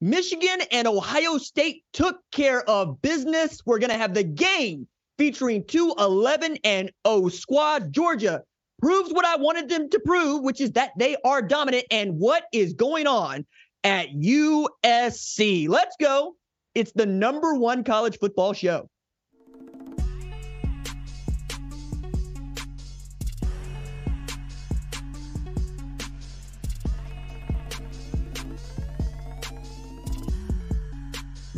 Michigan and Ohio State took care of business. We're going to have the game featuring two 11 and 0 squad. Georgia proves what I wanted them to prove, which is that they are dominant. And what is going on at USC? Let's go. It's the number one college football show.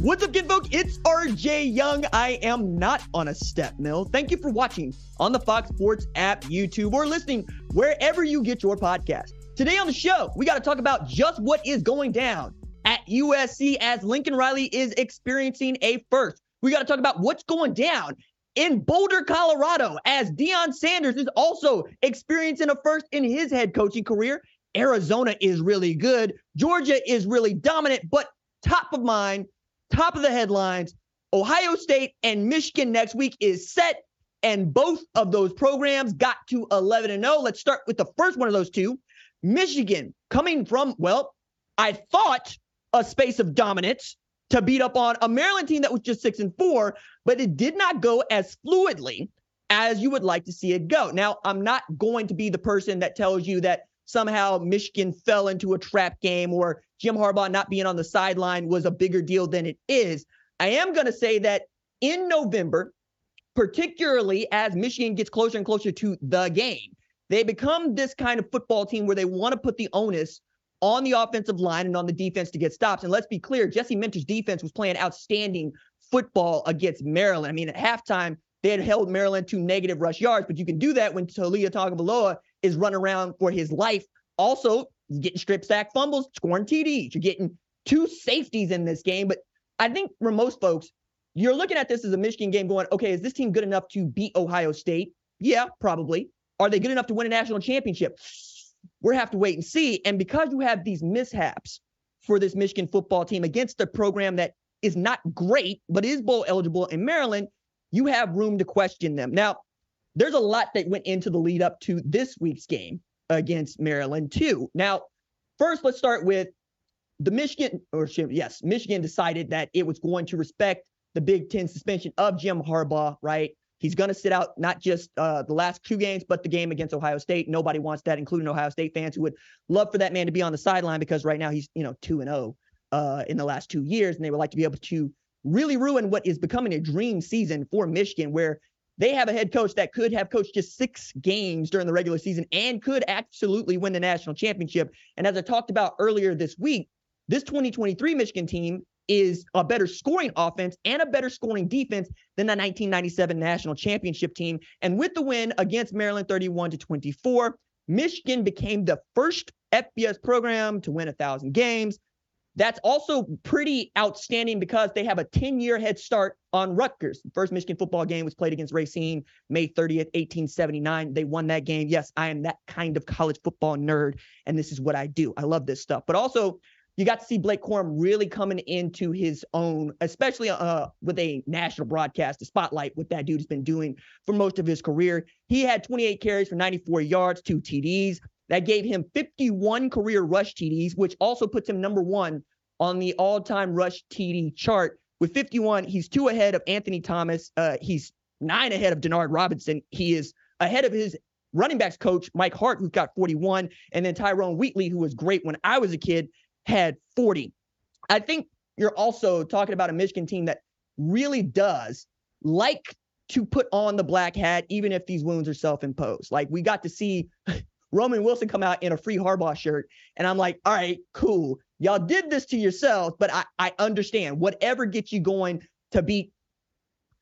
What's up, kinfolk? It's RJ Young. I am not on a step mill. Thank you for watching on the Fox Sports app, YouTube, or listening wherever you get your podcast. Today on the show, we got to talk about just what is going down at USC as Lincoln Riley is experiencing a first. We got to talk about what's going down in Boulder, Colorado, as Deion Sanders is also experiencing a first in his head coaching career. Arizona is really good. Georgia is really dominant, but top of mind, top of the headlines. Ohio State and Michigan next week is set, and both of those programs got to 11 and 0. Let's start with the first one of those two. Michigan coming from, well, I thought a space of dominance to beat up on a Maryland team that was just 6 and 4, but it did not go as fluidly as you would like to see it go. Now, I'm not going to be the person that tells you that somehow Michigan fell into a trap game or Jim Harbaugh not being on the sideline was a bigger deal than it is. I am going to say that in November, particularly as Michigan gets closer and closer to the game, they become this kind of football team where they want to put the onus on the offensive line and on the defense to get stops. And let's be clear, Jesse Minter's defense was playing outstanding football against Maryland. I mean, at halftime, they had held Maryland to negative rush yards, but you can do that when Taulia Tagovailoa is running around for his life. Also, getting strip sack fumbles, scoring TDs. You're getting two safeties in this game. But I think for most folks, you're looking at this as a Michigan game going, okay, is this team good enough to beat Ohio State? Yeah, probably. Are they good enough to win a national championship? We'll have to wait and see. And because you have these mishaps for this Michigan football team against a program that is not great, but is bowl eligible in Maryland, you have room to question them. Now, there's a lot that went into the lead up to this week's game against Maryland, too. Now, first, let's start with the Michigan, or yes, Michigan decided that it was going to respect the Big Ten suspension of Jim Harbaugh, right? He's going to sit out not just uh, the last two games, but the game against Ohio State. Nobody wants that, including Ohio State fans who would love for that man to be on the sideline because right now he's, you know, 2 and 0 uh, in the last two years. And they would like to be able to really ruin what is becoming a dream season for Michigan, where they have a head coach that could have coached just six games during the regular season and could absolutely win the national championship. And as I talked about earlier this week, this 2023 Michigan team is a better scoring offense and a better scoring defense than the 1997 national championship team. And with the win against Maryland 31 to 24, Michigan became the first FBS program to win a thousand games, that's also pretty outstanding because they have a 10 year head start on Rutgers. First Michigan football game was played against Racine May 30th, 1879. They won that game. Yes, I am that kind of college football nerd, and this is what I do. I love this stuff. But also, you got to see Blake Corum really coming into his own, especially uh, with a national broadcast, the spotlight, what that dude has been doing for most of his career. He had 28 carries for 94 yards, two TDs. That gave him 51 career rush TDs, which also puts him number one on the all time rush TD chart. With 51, he's two ahead of Anthony Thomas. Uh, he's nine ahead of Denard Robinson. He is ahead of his running backs coach, Mike Hart, who's got 41. And then Tyrone Wheatley, who was great when I was a kid, had 40. I think you're also talking about a Michigan team that really does like to put on the black hat, even if these wounds are self-imposed. Like we got to see Roman Wilson come out in a free Harbaugh shirt, and I'm like, all right, cool. Y'all did this to yourselves, but I, I understand. Whatever gets you going to beat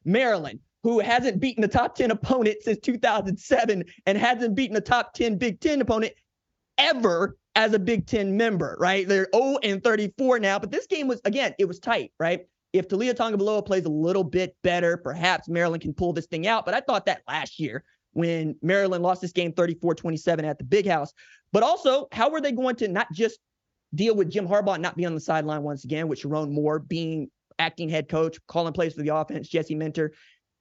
Maryland, who hasn't beaten the top 10 opponent since 2007 and hasn't beaten the top 10 Big Ten opponent ever as a Big Ten member, right? They're 0 and 34 now, but this game was, again, it was tight, right? If Taulia Tagovailoa plays a little bit better, perhaps Maryland can pull this thing out. But I thought that last year when Maryland lost this game 34 27 at the big house. But also, how were they going to not just deal with Jim Harbaugh not being on the sideline once again, with Sherrone Moore being acting head coach, calling plays for the offense, Jesse Minter,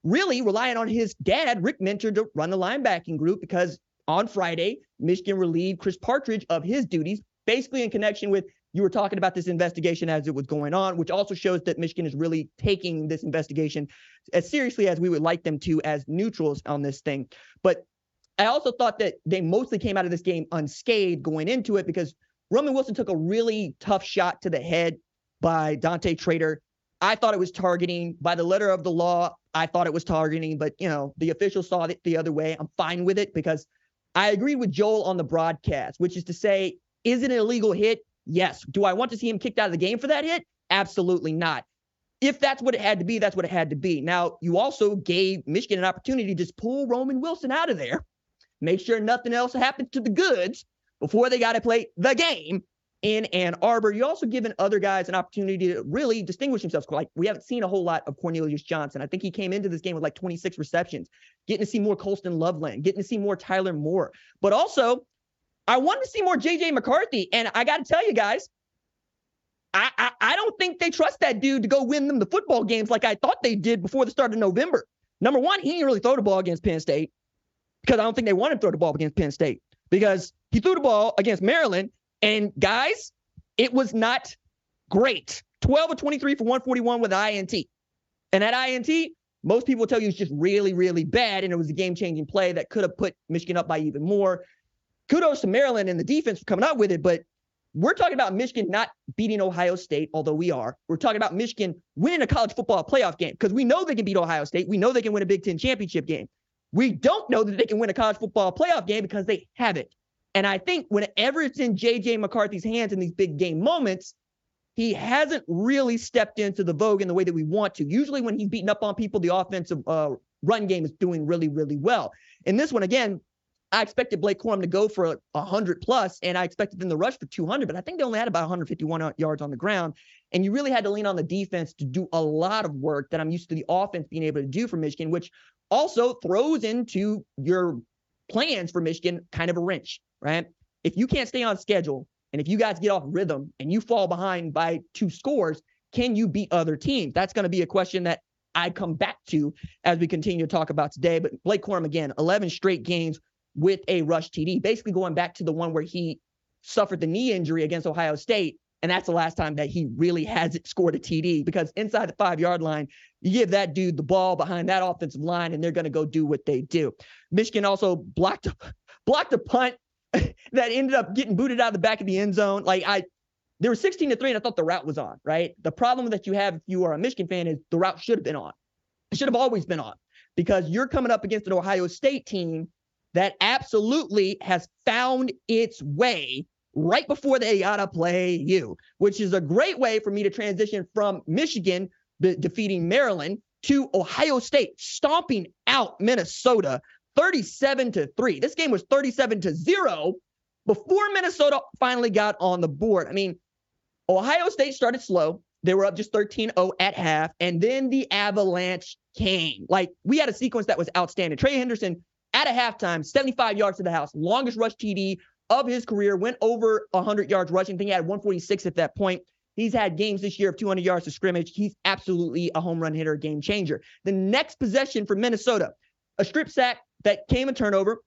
really relying on his dad, Rick Minter, to run the linebacking group because on Friday, Michigan relieved Chris Partridge of his duties, basically in connection with you were talking about this investigation as it was going on, which also shows that Michigan is really taking this investigation as seriously as we would like them to as neutrals on this thing. But I also thought that they mostly came out of this game unscathed going into it because Roman Wilson took a really tough shot to the head by Dante Trader. I thought it was targeting by the letter of the law. I thought it was targeting, but you know, the officials saw it the other way. I'm fine with it because I agree with Joel on the broadcast, which is to say, is it an illegal hit? Yes. Do I want to see him kicked out of the game for that hit? Absolutely not. If that's what it had to be, that's what it had to be. Now, you also gave Michigan an opportunity to just pull Roman Wilson out of there, make sure nothing else happens to the goods before they got to play the game in Ann Arbor. You also given other guys an opportunity to really distinguish themselves. Like we haven't seen a whole lot of Cornelius Johnson. I think he came into this game with like 26 receptions, getting to see more Colston Loveland, getting to see more Tyler Moore. But also, I wanted to see more JJ McCarthy. And I got to tell you guys, I, I, I don't think they trust that dude to go win them the football games like I thought they did before the start of November. Number one, he didn't really throw the ball against Penn State because I don't think they wanted to throw the ball against Penn State because he threw the ball against Maryland. And guys, it was not great. 12 or 23 for 141 with INT. And that INT, most people tell you it's just really, really bad. And it was a game changing play that could have put Michigan up by even more kudos to Maryland and the defense for coming up with it. But we're talking about Michigan not beating Ohio State, although we are. We're talking about Michigan winning a college football playoff game because we know they can beat Ohio State. We know they can win a Big Ten championship game. We don't know that they can win a college football playoff game because they haven't. And I think whenever it's in JJ McCarthy's hands in these big game moments, he hasn't really stepped into the vogue in the way that we want to. Usually, when he's beating up on people, the offensive uh, run game is doing really, really well. In this one, again, I expected Blake Corum to go for a hundred plus, and I expected them to rush for 200, but I think they only had about 151 yards on the ground. And you really had to lean on the defense to do a lot of work that I'm used to the offense being able to do for Michigan, which also throws into your plans for Michigan kind of a wrench, right? If you can't stay on schedule and if you guys get off rhythm and you fall behind by two scores, can you beat other teams? That's going to be a question that I come back to as we continue to talk about today. But Blake Corum, again, 11 straight games with a rush TD, basically going back to the one where he suffered the knee injury against Ohio State. And that's the last time that he really hasn't scored a TD because inside the five yard line, you give that dude the ball behind that offensive line and they're going to go do what they do. Michigan also blocked, blocked a punt that ended up getting booted out of the back of the end zone. Like I, there was 16 to 3 and I thought the route was on, right? The problem that you have if you are a Michigan fan is the route should have been on. It should have always been on because you're coming up against an Ohio State team that absolutely has found its way right before they gotta play you, which is a great way for me to transition from Michigan be- defeating Maryland to Ohio State stomping out Minnesota 37 to 3. This game was 37 to 0 before Minnesota finally got on the board. I mean, Ohio State started slow. They were up just 13 0 at half, and then the avalanche came. Like, we had a sequence that was outstanding. Trey Henderson at a halftime, 75 yards to the house, longest rush TD of his career, went over 100 yards rushing. I think he had 146 at that point. He's had games this year of 200 yards to scrimmage. He's absolutely a home run hitter, game changer. The next possession for Minnesota, a strip sack that came a turnover.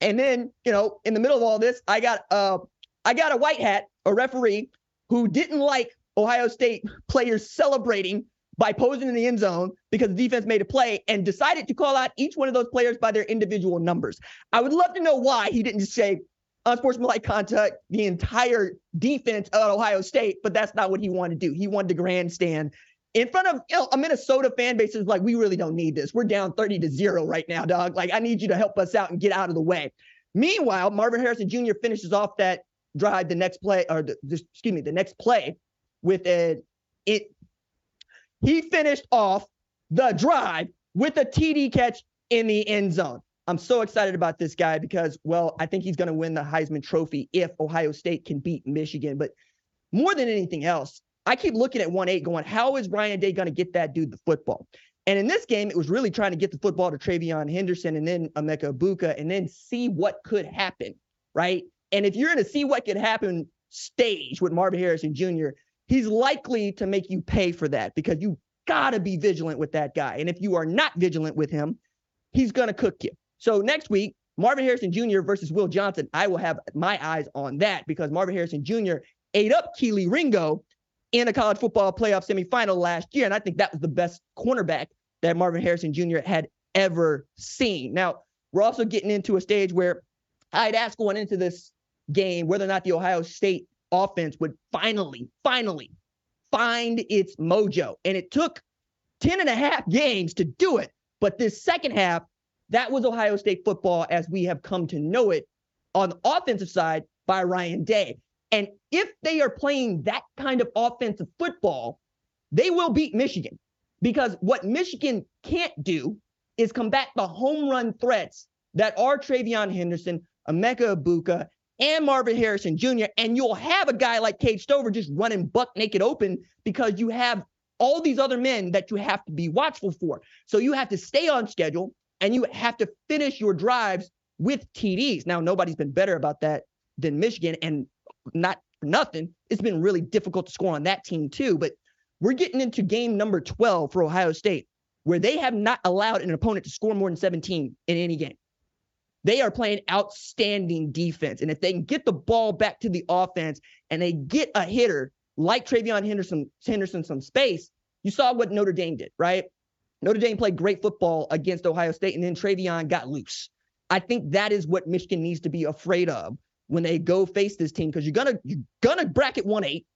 And then, you know, in the middle of all this, I got uh I got a white hat, a referee who didn't like Ohio State players celebrating by posing in the end zone because the defense made a play and decided to call out each one of those players by their individual numbers. I would love to know why he didn't just say, uh, unsportsmanlike contact the entire defense at Ohio State, but that's not what he wanted to do. He wanted to grandstand in front of you know, a Minnesota fan base is like, we really don't need this. We're down 30 to zero right now, dog. Like, I need you to help us out and get out of the way. Meanwhile, Marvin Harrison Jr. finishes off that drive the next play, or the, excuse me, the next play with a it. He finished off the drive with a TD catch in the end zone. I'm so excited about this guy because, well, I think he's going to win the Heisman Trophy if Ohio State can beat Michigan. But more than anything else, I keep looking at 1 8 going, how is Ryan Day going to get that dude the football? And in this game, it was really trying to get the football to TreVeyon Henderson and then Emeka Egbuka and then see what could happen, right? And if you're in a see what could happen stage with Marvin Harrison Jr., he's likely to make you pay for that because you got to be vigilant with that guy. And if you are not vigilant with him, he's going to cook you. So next week, Marvin Harrison Jr. versus Will Johnson, I will have my eyes on that because Marvin Harrison Jr. ate up Kelee Ringo in a college football playoff semifinal last year. And I think that was the best cornerback that Marvin Harrison Jr. had ever seen. Now, we're also getting into a stage where I'd ask going into this game whether or not the Ohio State offense would finally, finally find its mojo. And it took 10 and a half games to do it. But this second half, that was Ohio State football as we have come to know it on the offensive side by Ryan Day. And if they are playing that kind of offensive football, they will beat Michigan because what Michigan can't do is combat the home run threats that are TreVeyon Henderson, Emeka Egbuka, and Marvin Harrison Jr. And you'll have a guy like Cade Stover just running buck naked open because you have all these other men that you have to be watchful for. So you have to stay on schedule and you have to finish your drives with TDs. Now, nobody's been better about that than Michigan. And not for nothing, it's been really difficult to score on that team too. But we're getting into game number 12 for Ohio State, where they have not allowed an opponent to score more than 17 in any game. They are playing outstanding defense. And if they can get the ball back to the offense and they get a hitter like TreVeyon Henderson, Henderson some space, you saw what Notre Dame did, right? Notre Dame played great football against Ohio State, and then TreVeyon got loose. I think that is what Michigan needs to be afraid of when they go face this team because you're gonna you're gonna bracket one eight,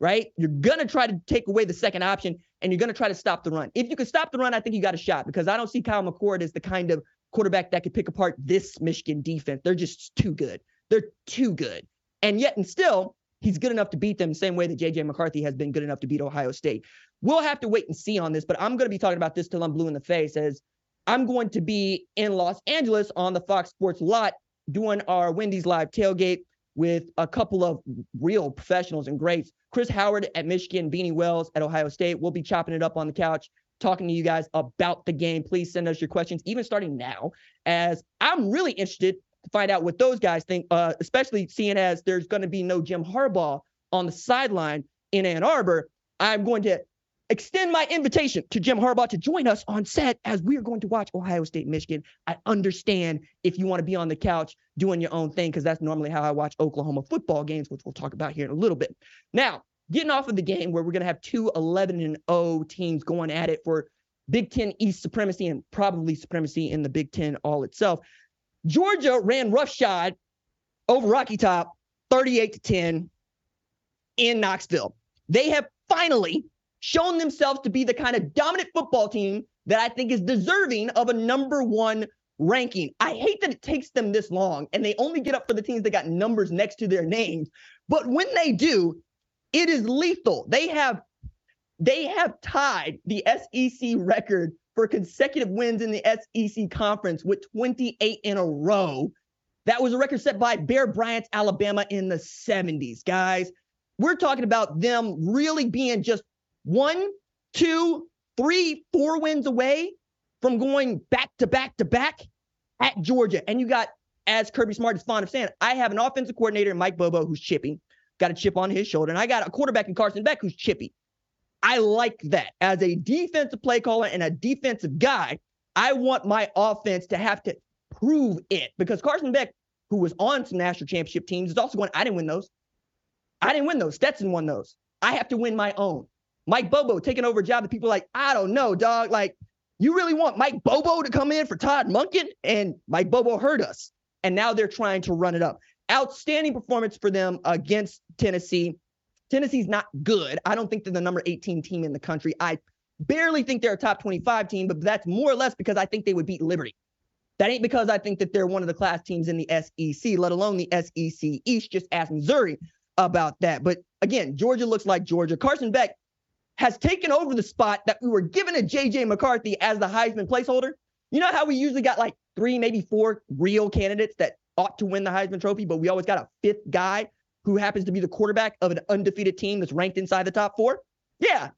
right? You're gonna try to take away the second option and you're gonna try to stop the run. If you can stop the run, I think you got a shot because I don't see Kyle McCord as the kind of quarterback that could pick apart this Michigan defense. They're just too good. They're too good. And yet and still, he's good enough to beat them the same way that JJ McCarthy has been good enough to beat Ohio State. We'll have to wait and see on this, but I'm going to be talking about this till I'm blue in the face as I'm going to be in Los Angeles on the Fox Sports lot doing our Wendy's live tailgate with a couple of real professionals and greats. Chris Howard at Michigan, Beanie Wells at Ohio State. We'll be chopping it up on the couch, talking to you guys about the game. Please send us your questions, even starting now, as I'm really interested to find out what those guys think, uh, especially seeing as there's going to be no Jim Harbaugh on the sideline in Ann Arbor. I'm going to extend my invitation to Jim Harbaugh to join us on set as we are going to watch Ohio State, Michigan. I understand if you want to be on the couch doing your own thing, because that's normally how I watch Oklahoma football games, which we'll talk about here in a little bit. Now, getting off of the game where we're going to have two 11 and 0 teams going at it for Big Ten East supremacy and probably supremacy in the Big Ten all itself. Georgia ran roughshod over Rocky Top 38 to 10 in Knoxville. They have finally shown themselves to be the kind of dominant football team that I think is deserving of a number one ranking. I hate that it takes them this long and they only get up for the teams that got numbers next to their names. But when they do, it is lethal. They have they have tied the SEC record for consecutive wins in the SEC conference with 28 in a row. That was a record set by Bear Bryant's Alabama in the 70s, guys. We're talking about them really being just one, two, three, four wins away from going back to back to back at Georgia. And you got, as Kirby Smart is fond of saying, I have an offensive coordinator Mike Bobo who's chippy, got a chip on his shoulder, and I got a quarterback in Carson Beck who's chippy. I like that. As a defensive play caller and a defensive guy, I want my offense to have to prove it because Carson Beck, who was on some national championship teams, is also going, I didn't win those. I didn't win those. Stetson won those. I have to win my own. Mike Bobo taking over a job that people like, I don't know, dog. Like, you really want Mike Bobo to come in for Todd Monken? And Mike Bobo hurt us. And now they're trying to run it up. Outstanding performance for them against Tennessee. Tennessee's not good. I don't think they're the number 18 team in the country. I barely think they're a top 25 team, but that's more or less because I think they would beat Liberty. That ain't because I think that they're one of the class teams in the SEC, let alone the SEC East. Just ask Missouri about that. But again, Georgia looks like Georgia. Carson Beck has taken over the spot that we were given to JJ McCarthy as the Heisman placeholder. You know how we usually got like three, maybe four real candidates that ought to win the Heisman Trophy, but we always got a fifth guy who happens to be the quarterback of an undefeated team that's ranked inside the top four? Yeah,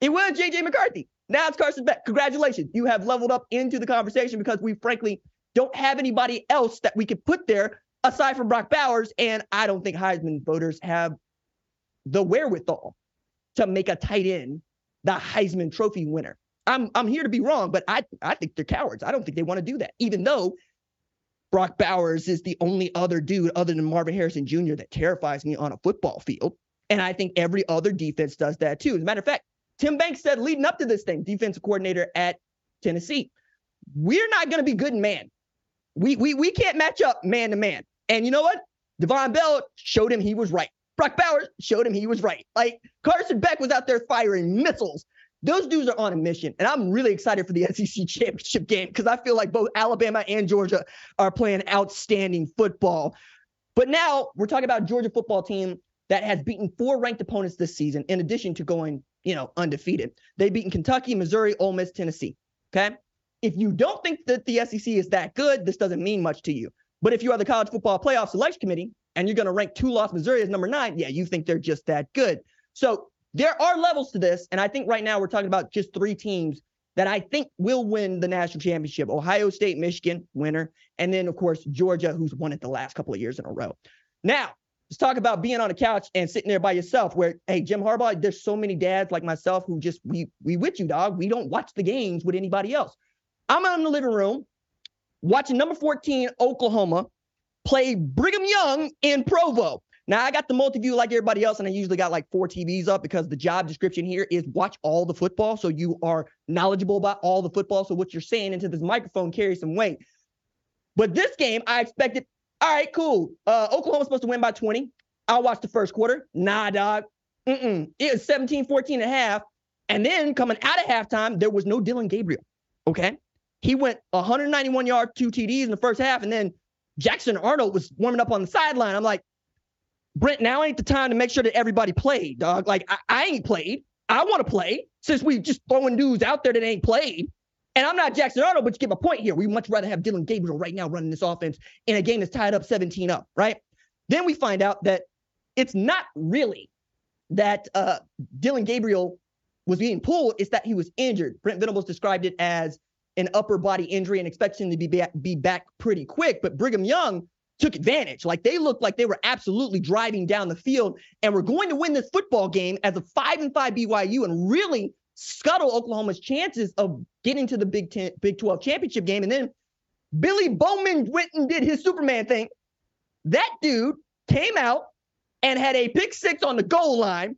it was JJ McCarthy. Now it's Carson Beck. Congratulations. You have leveled up into the conversation because we frankly don't have anybody else that we could put there aside from Brock Bowers. And I don't think Heisman voters have the wherewithal to make a tight end the Heisman Trophy winner. I'm I'm here to be wrong, but I I think they're cowards. I don't think they want to do that, even though Brock Bowers is the only other dude other than Marvin Harrison Jr. that terrifies me on a football field. And I think every other defense does that too. As a matter of fact, Tim Banks said leading up to this thing, defensive coordinator at Tennessee, we're not going to be good in man. We, we, we can't match up man to man. And you know what? Devon Bell showed him he was right. Brock Bowers showed him he was right. Like Carson Beck was out there firing missiles. Those dudes are on a mission. And I'm really excited for the SEC championship game because I feel like both Alabama and Georgia are playing outstanding football. But now we're talking about Georgia football team that has beaten four ranked opponents this season, in addition to going, you know, undefeated. They've beaten Kentucky, Missouri, Ole Miss, Tennessee. Okay. If you don't think that the SEC is that good, this doesn't mean much to you. But if you are the college football playoff selection committee and you're going to rank two loss Missouri as number nine, yeah, you think they're just that good. So there are levels to this. And I think right now we're talking about just three teams that I think will win the national championship Ohio State, Michigan, winner. And then, of course, Georgia, who's won it the last couple of years in a row. Now, let's talk about being on a couch and sitting there by yourself where, hey, Jim Harbaugh, there's so many dads like myself who just, we, we with you, dog. We don't watch the games with anybody else. I'm out in the living room watching number 14 Oklahoma play Brigham Young in Provo. Now I got the multi-view like everybody else, and I usually got like four TVs up because the job description here is watch all the football. So you are knowledgeable about all the football. So what you're saying into this microphone carries some weight. But this game, I expected, all right, cool. Uh, Oklahoma's supposed to win by 20. I'll watch the first quarter. Nah, dog. Mm-mm. It was 17, 14 and a half. And then coming out of halftime, there was no Dillon Gabriel. Okay. He went 191 yards, two TDs in the first half, and then Jackson Arnold was warming up on the sideline. I'm like, Brent, now ain't the time to make sure that everybody played, dog. Like, I, I ain't played. I want to play since we just throwing dudes out there that ain't played. And I'm not Jackson Arnold, but you get my point here. We much rather have Dillon Gabriel right now running this offense in a game that's tied up 17 up, right? Then we find out that it's not really that uh, Dillon Gabriel was being pulled, it's that he was injured. Brent Venables described it as an upper body injury and expects him to be back, be back pretty quick. But Brigham Young took advantage. Like they looked like they were absolutely driving down the field and were going to win this football game as a five and five BYU and really scuttle Oklahoma's chances of getting to the Big Ten, Big 12 championship game. And then Billy Bowman went and did his Superman thing. That dude came out and had a pick six on the goal line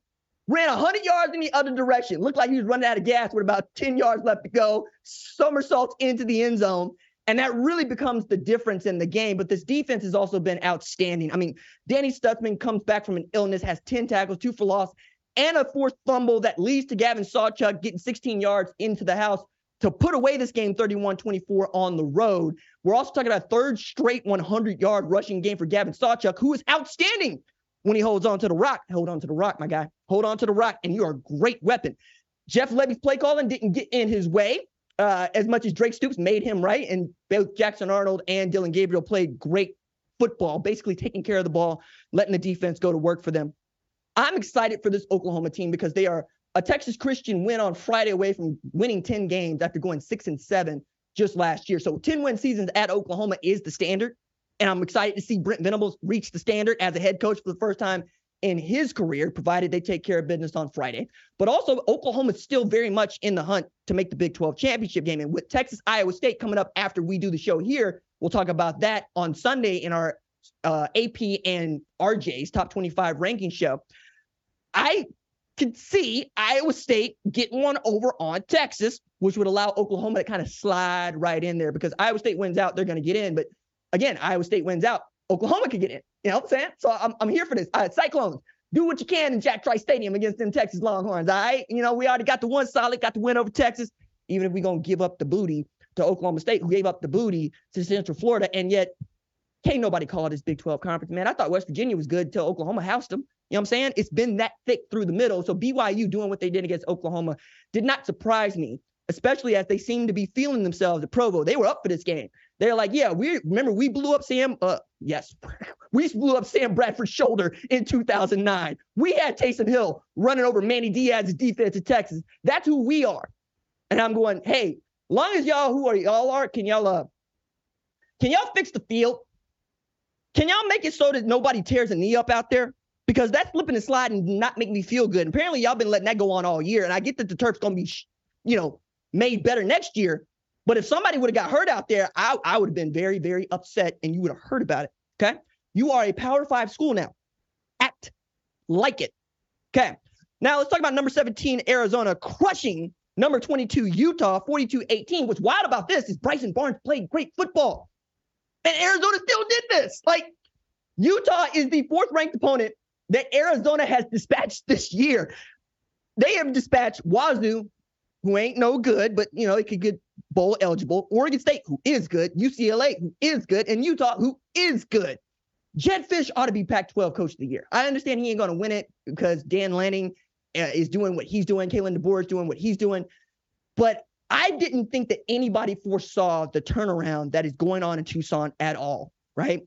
ran 100 yards in the other direction. Looked like he was running out of gas with about 10 yards left to go. Somersaults into the end zone. And that really becomes the difference in the game. But this defense has also been outstanding. I mean, Danny Stutsman comes back from an illness, has 10 tackles, two for loss, and a fourth fumble that leads to Gavin Sawchuk getting 16 yards into the house to put away this game 31 24 on the road. We're also talking about a third straight 100 yard rushing game for Gavin Sawchuk, who is outstanding when he holds on to the rock. Hold on to the rock, my guy. Hold on to the rock, and you are a great weapon. Jeff Lebby's play calling didn't get in his way uh, as much as Drake Stoops made him right. And both Jackson Arnold and Dillon Gabriel played great football, basically taking care of the ball, letting the defense go to work for them. I'm excited for this Oklahoma team because they are a Texas Christian win on Friday away from winning 10 games after going six and seven just last year. So 10 win seasons at Oklahoma is the standard. And I'm excited to see Brent Venables reach the standard as a head coach for the first time in his career, provided they take care of business on Friday. But also, Oklahoma's still very much in the hunt to make the Big 12 championship game. And with Texas, Iowa State coming up after we do the show here, we'll talk about that on Sunday in our uh, AP and RJ's top 25 ranking show. I could see Iowa State getting one over on Texas, which would allow Oklahoma to kind of slide right in there because Iowa State wins out, they're going to get in. But again, Iowa State wins out. Oklahoma could get in. You know what I'm saying? So I'm, I'm here for this. All right, Cyclones, do what you can in Jack Trice Stadium against them Texas Longhorns. All right. You know, we already got the one solid, got the win over Texas, even if we're going to give up the booty to Oklahoma State, who gave up the booty to Central Florida. And yet, can't nobody call this Big 12 conference, man. I thought West Virginia was good until Oklahoma housed them. You know what I'm saying? It's been that thick through the middle. So BYU doing what they did against Oklahoma did not surprise me, especially as they seemed to be feeling themselves at Provo. They were up for this game. They're like, yeah, we remember we blew up Sam. Uh, yes, we blew up Sam Bradford's shoulder in 2009. We had Taysom Hill running over Manny Diaz's defense in Texas. That's who we are. And I'm going, hey, long as y'all who are y'all are, can y'all uh, can y'all fix the field? Can y'all make it so that nobody tears a knee up out there? Because that slipping and sliding did not make me feel good. And apparently, y'all been letting that go on all year. And I get that the turf's gonna be, you know, made better next year. But if somebody would have got hurt out there, I, I would have been very, very upset and you would have heard about it. Okay. You are a power five school now. Act like it. Okay. Now let's talk about number 17, Arizona crushing number 22, Utah, 42 18. What's wild about this is Bryson Barnes played great football. And Arizona still did this. Like Utah is the fourth ranked opponent that Arizona has dispatched this year. They have dispatched Wazoo, who ain't no good, but you know, it could get bowl eligible. Oregon State, who is good, UCLA, who is good, and Utah, who is good. Jedd Fisch ought to be Pac 12 coach of the year. I understand he ain't going to win it because Dan Lanning uh, is doing what he's doing, Kalen DeBoer is doing what he's doing. But I didn't think that anybody foresaw the turnaround that is going on in Tucson at all, right?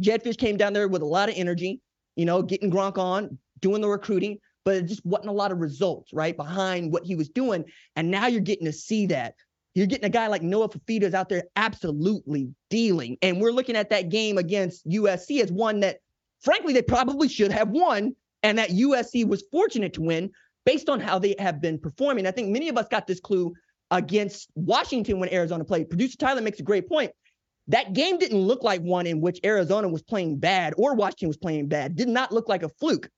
Jedd Fisch came down there with a lot of energy, you know, getting Gronk on, doing the recruiting, but it just wasn't a lot of results, right, behind what he was doing. And now you're getting to see that. You're getting a guy like Noah Fifita's out there absolutely dealing. And we're looking at that game against USC as one that, frankly, they probably should have won. And that USC was fortunate to win based on how they have been performing. I think many of us got this clue against Washington when Arizona played. Producer Tyler makes a great point. That game didn't look like one in which Arizona was playing bad or Washington was playing bad. Did not look like a fluke.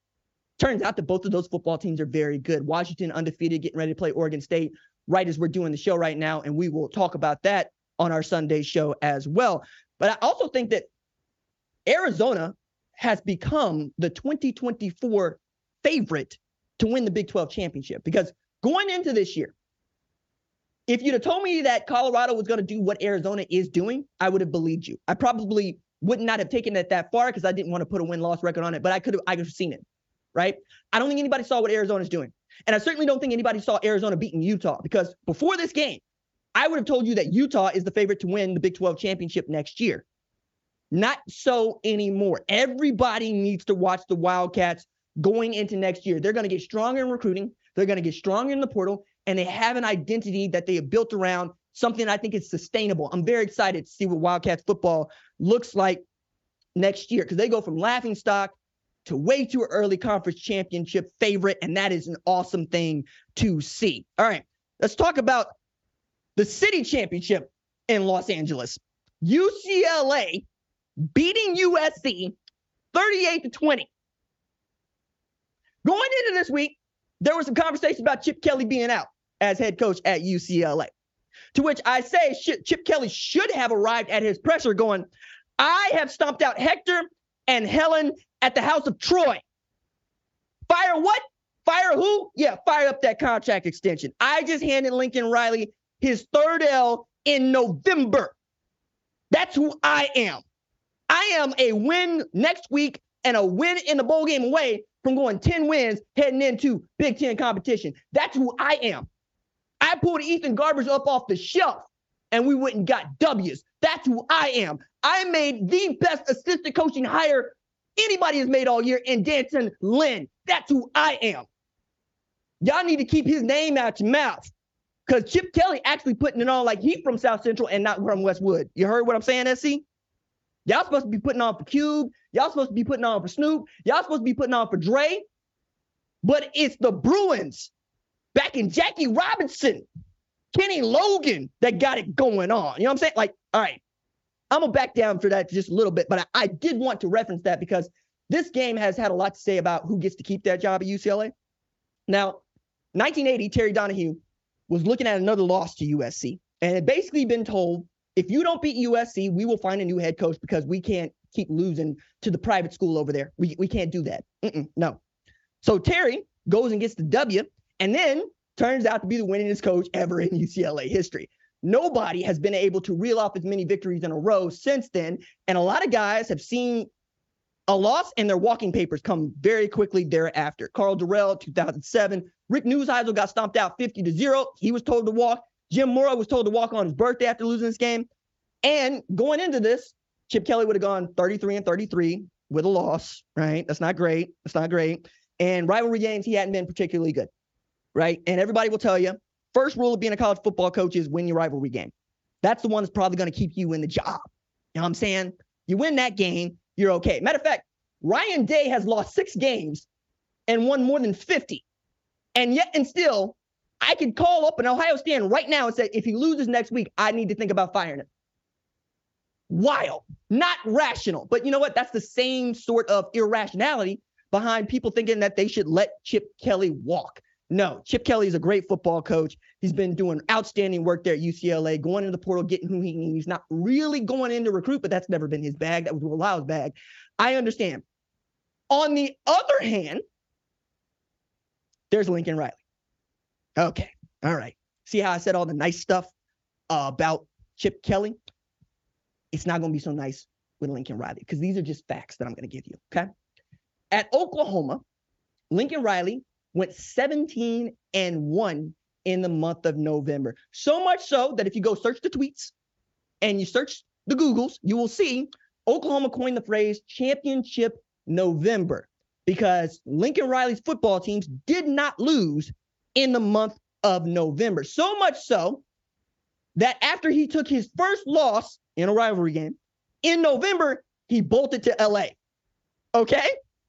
Turns out that both of those football teams are very good. Washington undefeated, getting ready to play Oregon State right as we're doing the show right now. And we will talk about that on our Sunday show as well. But I also think that Arizona has become the 2024 favorite to win the Big 12 championship because going into this year, if you'd have told me that Colorado was going to do what Arizona is doing, I would have believed you. I probably would not have taken it that far because I didn't want to put a win loss record on it, but I could have I could have seen it. Right? I don't think anybody saw what Arizona's doing. And I certainly don't think anybody saw Arizona beating Utah because before this game, I would have told you that Utah is the favorite to win the Big 12 championship next year. Not so anymore. Everybody needs to watch the Wildcats going into next year. They're going to get stronger in recruiting, they're going to get stronger in the portal, and they have an identity that they have built around something I think is sustainable. I'm very excited to see what Wildcats football looks like next year because they go from laughing stock to way too early conference championship favorite, and that is an awesome thing to see. All right, let's talk about the city championship in Los Angeles. UCLA beating USC 38 to 20. Going into this week, there was some conversation about Chip Kelly being out as head coach at UCLA. To which I say Chip Kelly should have arrived at his presser going, I have stomped out Hector and Helen at the House of Troy. Fire what? Fire who? Yeah, fire up that contract extension. I just handed Lincoln Riley his third L in November. That's who I am. I am a win next week and a win in the bowl game away from going 10 wins heading into Big Ten competition. That's who I am. I pulled Ethan Garbers up off the shelf and we went and got W's. That's who I am. I made the best assistant coaching hire anybody has made all year in D'Anton Lynn. That's who I am. Y'all need to keep his name out your mouth. Because Chip Kelly actually putting it on like he from South Central and not from Westwood. You heard what I'm saying, SC? Y'all supposed to be putting on for Cube. Y'all supposed to be putting on for Snoop. Y'all supposed to be putting on for Dre. But it's the Bruins back in Jackie Robinson, Kenny Logan that got it going on. You know what I'm saying? Like, all right, I'm gonna back down for that just a little bit, but I, I did want to reference that because this game has had a lot to say about who gets to keep that job at UCLA. Now, 1980, Terry Donahue was looking at another loss to USC and had basically been told, if you don't beat USC, we will find a new head coach because we can't keep losing to the private school over there. We, we can't do that. Mm-mm, no. So Terry goes and gets the W and then turns out to be the winningest coach ever in UCLA history. Nobody has been able to reel off as many victories in a row since then. And a lot of guys have seen a loss and their walking papers come very quickly thereafter. Karl Dorrell, 2007. Rick Neuheisel got stomped out 50 to 0. He was told to walk. Jim Mora was told to walk on his birthday after losing this game. And going into this, Chip Kelly would have gone 33 and 33 with a loss, right? That's not great. That's not great. And rivalry games, he hadn't been particularly good, right? And everybody will tell you first rule of being a college football coach is win your rivalry game. That's the one that's probably going to keep you in the job. You know what I'm saying? You win that game, you're okay. Matter of fact, Ryan Day has lost six games and won more than 50. And yet, and still, I could call up an Ohio stand right now and say, if he loses next week, I need to think about firing him. Wild, not rational. But you know what? That's the same sort of irrationality behind people thinking that they should let Chip Kelly walk. No, Chip Kelly is a great football coach. He's been doing outstanding work there at UCLA, going into the portal, getting who he needs. Not really going in to recruit, but that's never been his bag. That was Will Lyle's bag. I understand. On the other hand, there's Lincoln Riley. Okay, all right. See how I said all the nice stuff uh, about Chip Kelly? It's not going to be so nice with Lincoln Riley because these are just facts that I'm going to give you. Okay. At Oklahoma, Lincoln Riley went 17 and 1 in the month of November. So much so that if you go search the tweets and you search the Googles, you will see Oklahoma coined the phrase championship November because Lincoln Riley's football teams did not lose in the month of November. So much so that after he took his first loss in a rivalry game in November, he bolted to LA. Okay?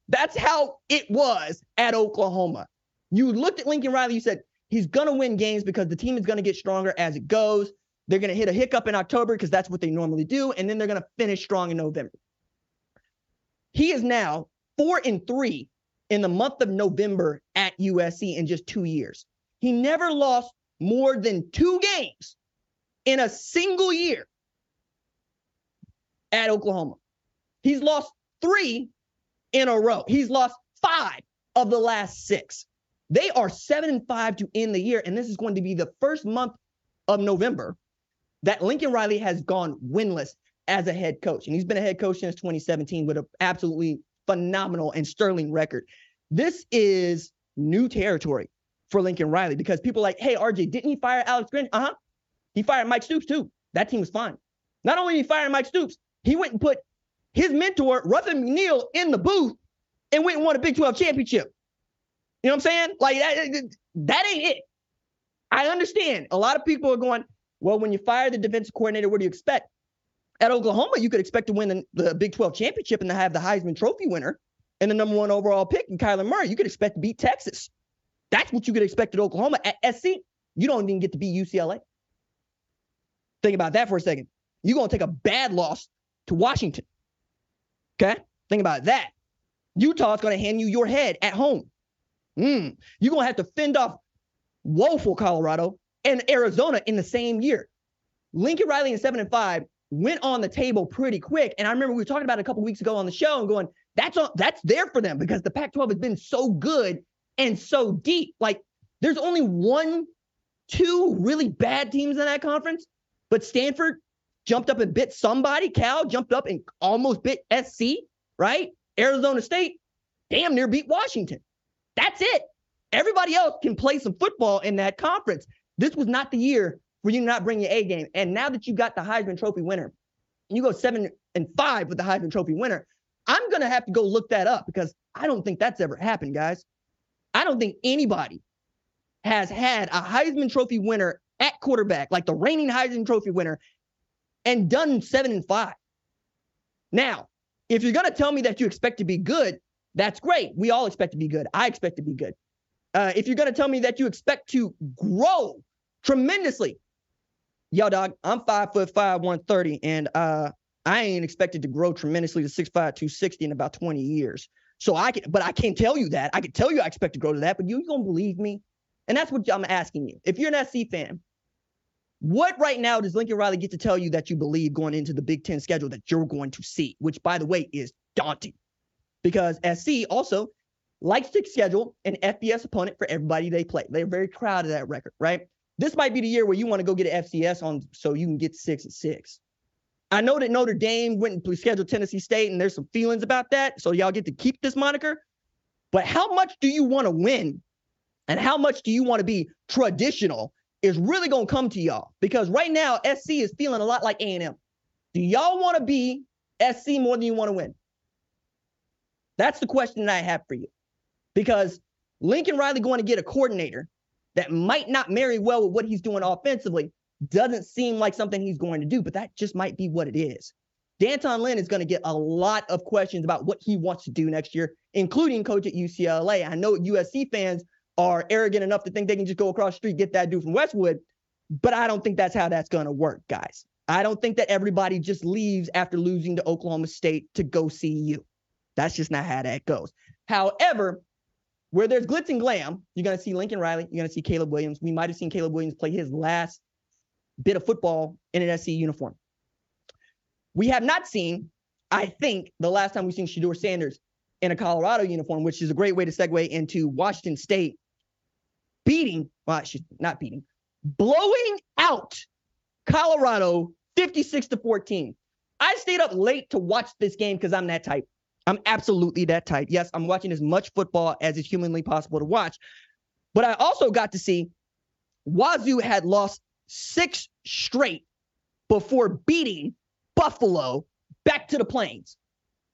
That's how it was at Oklahoma. You looked at Lincoln Riley, you said, he's to win games because the team is to get stronger as it goes. They're to hit a hiccup in October because that's what they normally do. And then they're to finish strong in November. He is now four and three in the month of November at USC in just two years. He never lost more than two games in a single year at Oklahoma. He's lost three in a row. He's lost five of the last six. They are seven and five to end the year, and this is going to be the first month of November that Lincoln Riley has gone winless as a head coach. And he's been a head coach since 2017 with an absolutely phenomenal and sterling record. This is new territory for Lincoln Riley because people are like, hey, RJ, didn't he fire Alex Grinch? Uh huh. He fired Mike Stoops too. That team was fine. Not only did he fire Mike Stoops, he went and put his mentor, Ruffin McNeill, in the booth and went and won a Big 12 championship. You know what I'm saying? Like that, that ain't it. I understand. A lot of people are going, well, when you fire the defensive coordinator, what do you expect? At Oklahoma, you could expect to win the, the Big 12 championship and to have the Heisman Trophy winner and the number one overall pick in Kyler Murray. You could expect to beat Texas. That's what you could expect at Oklahoma. At SC, you don't even get to beat UCLA. Think about that for a second. You're going to take a bad loss to Washington. Okay? Think about that. Utah's going to hand you your head at home. Mm. You're going to have to fend off woeful Colorado and Arizona in the same year. Lincoln Riley in seven and five went on the table pretty quick. And I remember we were talking about it a couple weeks ago on the show and going, that's on, that's there for them because the Pac-12 has been so good and so deep. Like there's only one, two really bad teams in that conference, but Stanford jumped up and bit somebody. Cal jumped up and almost bit SC, right? Arizona State damn near beat Washington. That's it. Everybody else can play some football in that conference. This was not the year for you not bring your A game. And now that you got the Heisman Trophy winner, you go seven and five with the Heisman Trophy winner. I'm gonna have to go look that up because I don't think that's ever happened, guys. I don't think anybody has had a Heisman Trophy winner at quarterback, like the reigning Heisman Trophy winner, and done seven and five. Now, if you're gonna tell me that you expect to be good, that's great. We all expect to be good. I expect to be good. Uh, if you're going to tell me that you expect to grow tremendously, yo, dog, I'm five foot five, 130, and uh, I ain't expected to grow tremendously to 6'5, 260 in about 20 years. So I can, but I can't tell you that. I can tell you I expect to grow to that, but you, you gonna believe me? And that's what I'm asking you. If you're an SC fan What right now does Lincoln Riley get to tell you that you believe going into the Big Ten schedule that you're going to see, which by the way is daunting because SC also likes to schedule an FBS opponent for everybody they play. They're very proud of that record, right? This might be the year where you want to go get an FCS on so you can get six and six. I know that Notre Dame went and scheduled Tennessee State, and there's some feelings about that. So y'all get to keep this moniker. But how much do you want to win? And how much do you want to be traditional is really going to come to y'all because right now SC is feeling a lot like A&M. Do y'all want to be SC more than you want to win? That's the question that I have for you. Because Lincoln Riley going to get a coordinator that might not marry well with what he's doing offensively doesn't seem like something he's going to do, but that just might be what it is. D'Anton Lynn is going to get a lot of questions about what he wants to do next year, including coach at UCLA. I know USC fans are arrogant enough to think they can just go across the street, get that dude from Westwood, but I don't think that's how that's going to work, guys. I don't think that everybody just leaves after losing to Oklahoma State to go see you. That's just not how that goes. However, where there's glitz and glam, you're going to see Lincoln Riley. You're going to see Caleb Williams. We might have seen Caleb Williams play his last bit of football in an SC uniform. We have not seen, I think, the last time we've seen Shedeur Sanders in a Colorado uniform, which is a great way to segue into Washington State beating, well, not beating, blowing out Colorado 56 to 14. I stayed up late to watch this game because I'm that type. I'm absolutely that type. Yes, I'm watching as much football as is humanly possible to watch. But I also got to see Wazoo had lost six straight before beating Buffalo back to the plains.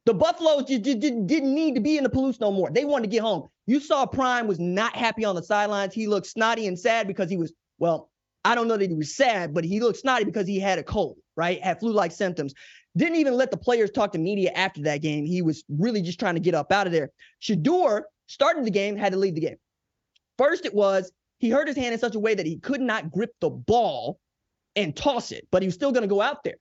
The Buffaloes just, didn't need to be in the Palouse no more. They wanted to get home. You saw Prime was not happy on the sidelines. He looked snotty and sad because he was, well, I don't know that he was sad, but he looked snotty because he had a cold, right? Had flu like symptoms. Didn't even let the players talk to media after that game. He was really just trying to get up out of there. Shedeur started the game, had to leave the game. First, it was he hurt his hand in such a way that he could not grip the ball and toss it, but he was still going to go out there.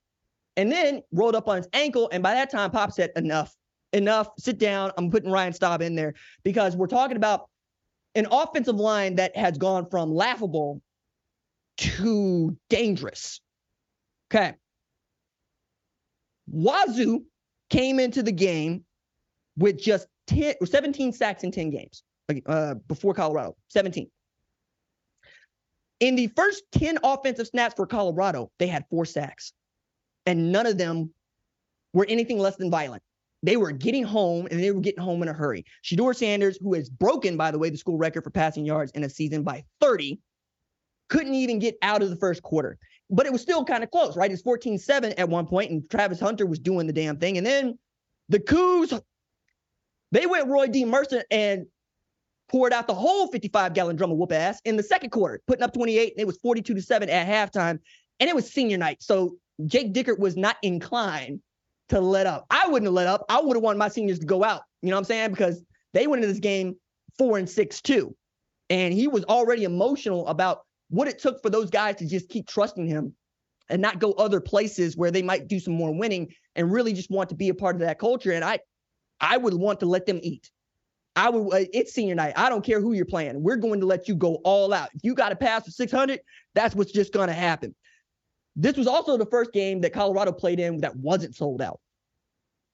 And then rolled up on his ankle. And by that time, Pop said, enough, enough, sit down. I'm putting Ryan Staub in there because we're talking about an offensive line that has gone from laughable to dangerous. Okay. Wazoo came into the game with just 10 or 17 sacks in 10 games uh, before Colorado. 17. In the first 10 offensive snaps for Colorado, they had four sacks, and none of them were anything less than violent. They were getting home and they were getting home in a hurry. Shedeur Sanders, who has broken, by the way, the school record for passing yards in a season by 30, couldn't even get out of the first quarter. But it was still kind of close, right? It's 14 7 at one point, and Travis Hunter was doing the damn thing. And then the Cougs, they went Roy D. Mercer and poured out the whole 55 gallon drum of whoop ass in the second quarter, putting up 28. And it was 42 to 7 at halftime. And it was senior night. So Jake Dickert was not inclined to let up. I wouldn't have let up. I would have wanted my seniors to go out. You know what I'm saying? Because they went into this game four and six too. And he was already emotional about what it took for those guys to just keep trusting him and not go other places where they might do some more winning and really just want to be a part of that culture. And I I would want to let them eat. I would. Uh, it's senior night. I don't care who you're playing. We're going to let you go all out. If you got to pass for 600, that's what's just going to happen. This was also the first game that Colorado played in that wasn't sold out.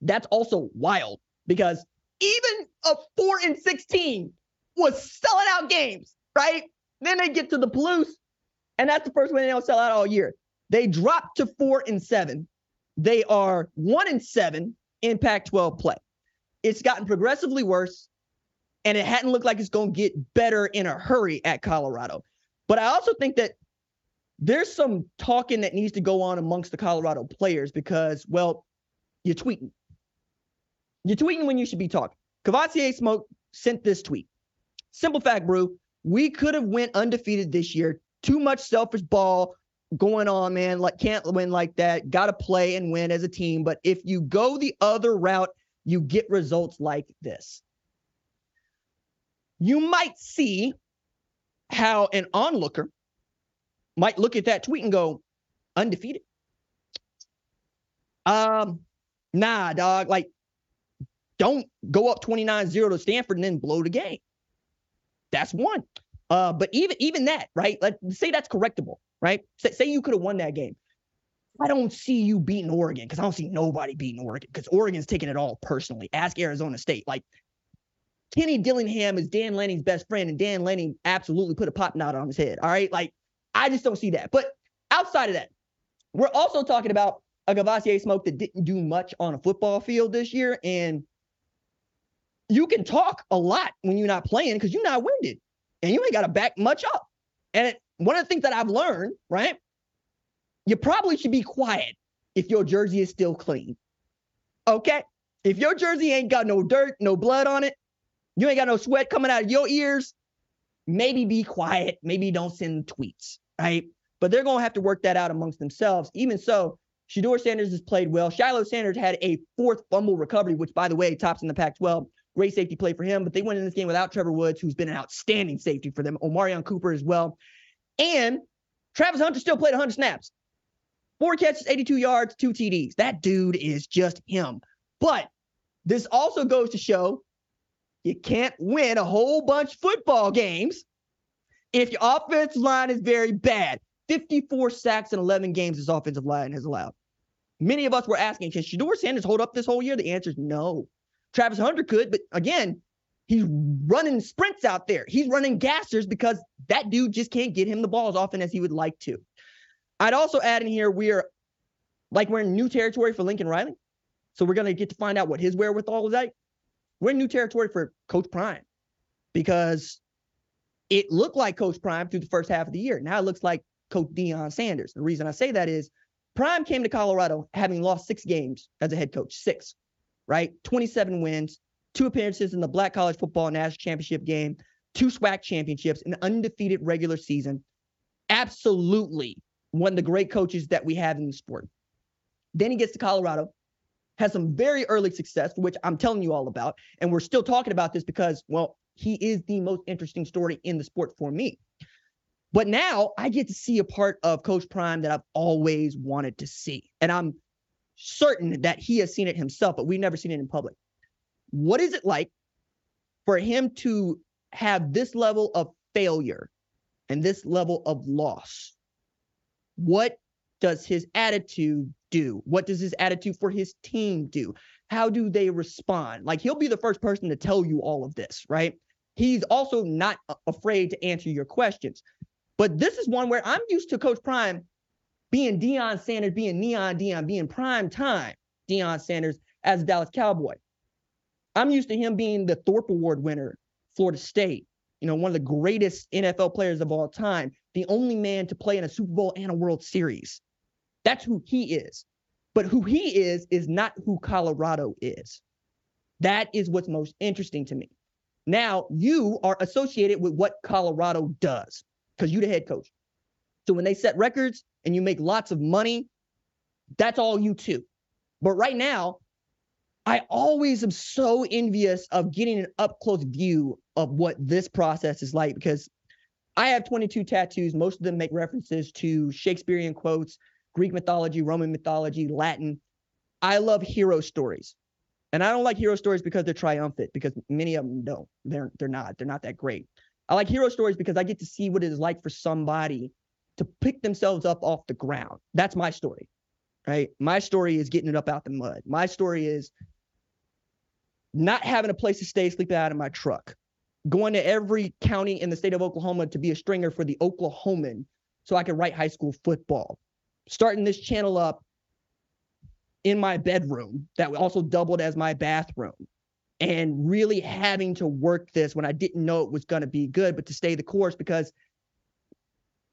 That's also wild because even a four and 16 was selling out games, right? Then they get to the Palouse, and that's the first one they don't sell out all year. They dropped to four and seven. They are one and seven in Pac 12 play. It's gotten progressively worse and it hadn't looked like it's going to get better in a hurry at Colorado. But I also think that there's some talking that needs to go on amongst the Colorado players because, well, you're tweeting. You're tweeting when you should be talking. Kavosiey Smoke sent this tweet. Simple fact, brew. We could have went undefeated this year. Too much selfish ball going on, man. Like can't win like that. Got to play and win as a team. But if you go the other route, you get results like this you might see how an onlooker might look at that tweet and go, undefeated. Um, nah, dog. Like, don't go up 29 0 to Stanford and then blow the game. That's one. Uh, but even even that, right? Let's say that's correctable, right? Say, say you could have won that game. I don't see you beating Oregon because I don't see nobody beating Oregon because Oregon's taking it all personally. Ask Arizona State. Like Kenny Dillingham is Dan Lanning's best friend, and Dan Lanning absolutely put a pop knot on his head. All right. Like, I just don't see that. But outside of that, we're also talking about a Kavosiey Smoke that didn't do much on a football field this year. And you can talk a lot when you're not playing because you're not winded and you ain't got to back much up. And it, one of the things that I've learned, right? You probably should be quiet if your jersey is still clean. Okay? If your jersey ain't got no dirt, no blood on it, you ain't got no sweat coming out of your ears, maybe be quiet. Maybe don't send tweets, right? But they're going to have to work that out amongst themselves. Even so, Shedeur Sanders has played well. Shiloh Sanders had a fourth fumble recovery, which, by the way, tops in the Pac 12. Great safety play for him, but they went in this game without Trevor Woods, who's been an outstanding safety for them. Omarion Cooper as well. And Travis Hunter still played 100 snaps. Four catches, 82 yards, two TDs. That dude is just him. But this also goes to show you can't win a whole bunch football games if your offensive line is very bad. 54 sacks in 11 games his offensive line has allowed. Many of us were asking, can Shedeur Sanders hold up this whole year? The answer is no. Travis Hunter could, but again, he's running sprints out there. He's running gassers because that dude just can't get him the ball as often as he would like to. I'd also add in here, we're like we're in new territory for Lincoln Riley. So we're to get to find out what his wherewithal is like we're in new territory for Coach Prime because it looked like Coach Prime through the first half of the year. Now it looks like Coach Deion Sanders. The reason I say that is Prime came to Colorado having lost six games as a head coach, six, right? 27 wins, two appearances in the Black College Football National Championship game, two SWAC championships, an undefeated regular season. Absolutely one of the great coaches that we have in the sport. Then he gets to Colorado, has some very early success, which I'm telling you all about. And we're still talking about this because, well, he is the most interesting story in the sport for me. But now I get to see a part of Coach Prime that I've always wanted to see. And I'm certain that he has seen it himself, but we've never seen it in public. What is it like for him to have this level of failure and this level of loss? What does his attitude do? What does his attitude for his team do? How do they respond? Like he'll be the first person to tell you all of this, right? He's also not afraid to answer your questions. But this is one where I'm used to Coach Prime being Deion Sanders, being Neon Deion, being prime time Deion Sanders as a Dallas Cowboy. I'm used to him being the Thorpe Award winner, Florida State, you know, one of the greatest NFL players of all time, the only man to play in a Super Bowl and a World Series. That's who he is. But who he is is not who Colorado is. That is what's most interesting to me. Now, you are associated with what Colorado does because you're the head coach. So when they set records and you make lots of money, that's all you too. But right now, I always am so envious of getting an up close view of what this process is like because I have 22 tattoos. Most of them make references to Shakespearean quotes, Greek mythology, Roman mythology, Latin. I love hero stories. And I don't like hero stories because they're triumphant, because many of them don't. They're they're not. They're not that great. I like hero stories because I get to see what it is like for somebody to pick themselves up off the ground. That's my story. Right? My story is getting it up out the mud. My story is not having a place to stay, sleeping out of my truck, going to every county in the state of Oklahoma to be a stringer for the Oklahoman so I could write high school football starting this channel up in my bedroom that also doubled as my bathroom and really having to work this when I didn't know it was going to be good, but to stay the course because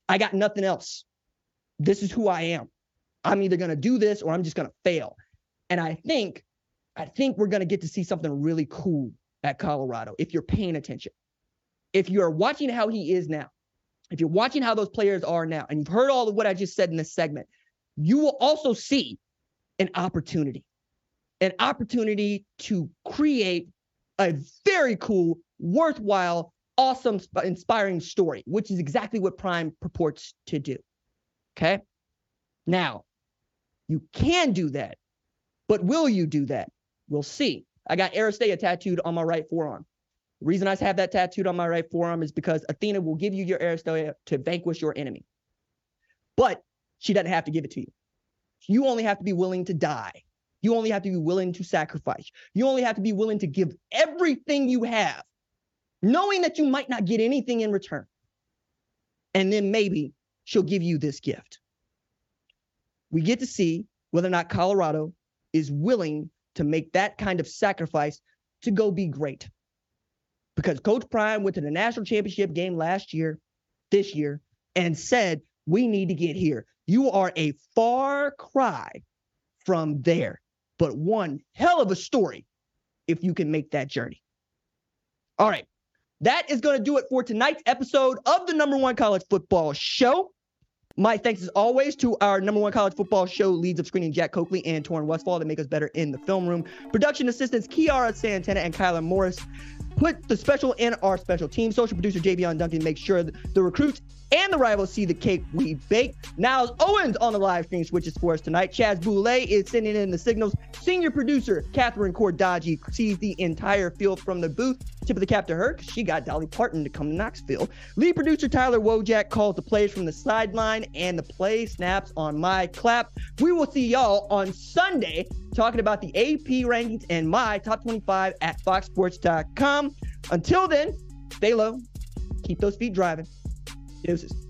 I got nothing else. This is who I am. I'm either going to do this or I'm just going to fail. And I think, I think we're going to get to see something really cool at Colorado if you're paying attention. If you're watching how he is now, if you're watching how those players are now, and you've heard all of what I just said in this segment, you will also see an opportunity, an opportunity to create a very cool, worthwhile, awesome, inspiring story, which is exactly what Prime purports to do. Okay. Now, you can do that, but will you do that? We'll see. I got Aristeia tattooed on my right forearm. The reason I have that tattooed on my right forearm is because Athena will give you your Aristeia to vanquish your enemy. But she doesn't have to give it to you. You only have to be willing to die. You only have to be willing to sacrifice. You only have to be willing to give everything you have, knowing that you might not get anything in return. And then maybe she'll give you this gift. We get to see whether or not Colorado is willing to make that kind of sacrifice to go be great. Because Coach Prime went to the national championship game last year, this year, and said, We need to get here. You are a far cry from there, but one hell of a story if you can make that journey. All right. That is going to do it for tonight's episode of the number one college football show. My thanks as always to our number one college football show leads of screening Jack Coakley and Torrin Westfall that make us better in the film room. Production assistants Kiara Santana and Kyler Morris put the special in our special team. Social producer Javion Duncan makes sure the recruits and the rivals see the cake we bake. Now Owens on the live stream switches for us tonight. Chaz Boulay is sending in the signals. Senior producer Catherine Cordaji sees the entire field from the booth. Tip of the cap to her because she got Dolly Parton to come to Knoxville. Lead producer Tyler Wojak calls the plays from the sideline and the play snaps on my clap. We will see y'all on Sunday talking about the AP rankings and my top 25 at foxsports.com. Until then, stay low, keep those feet driving. Deuces.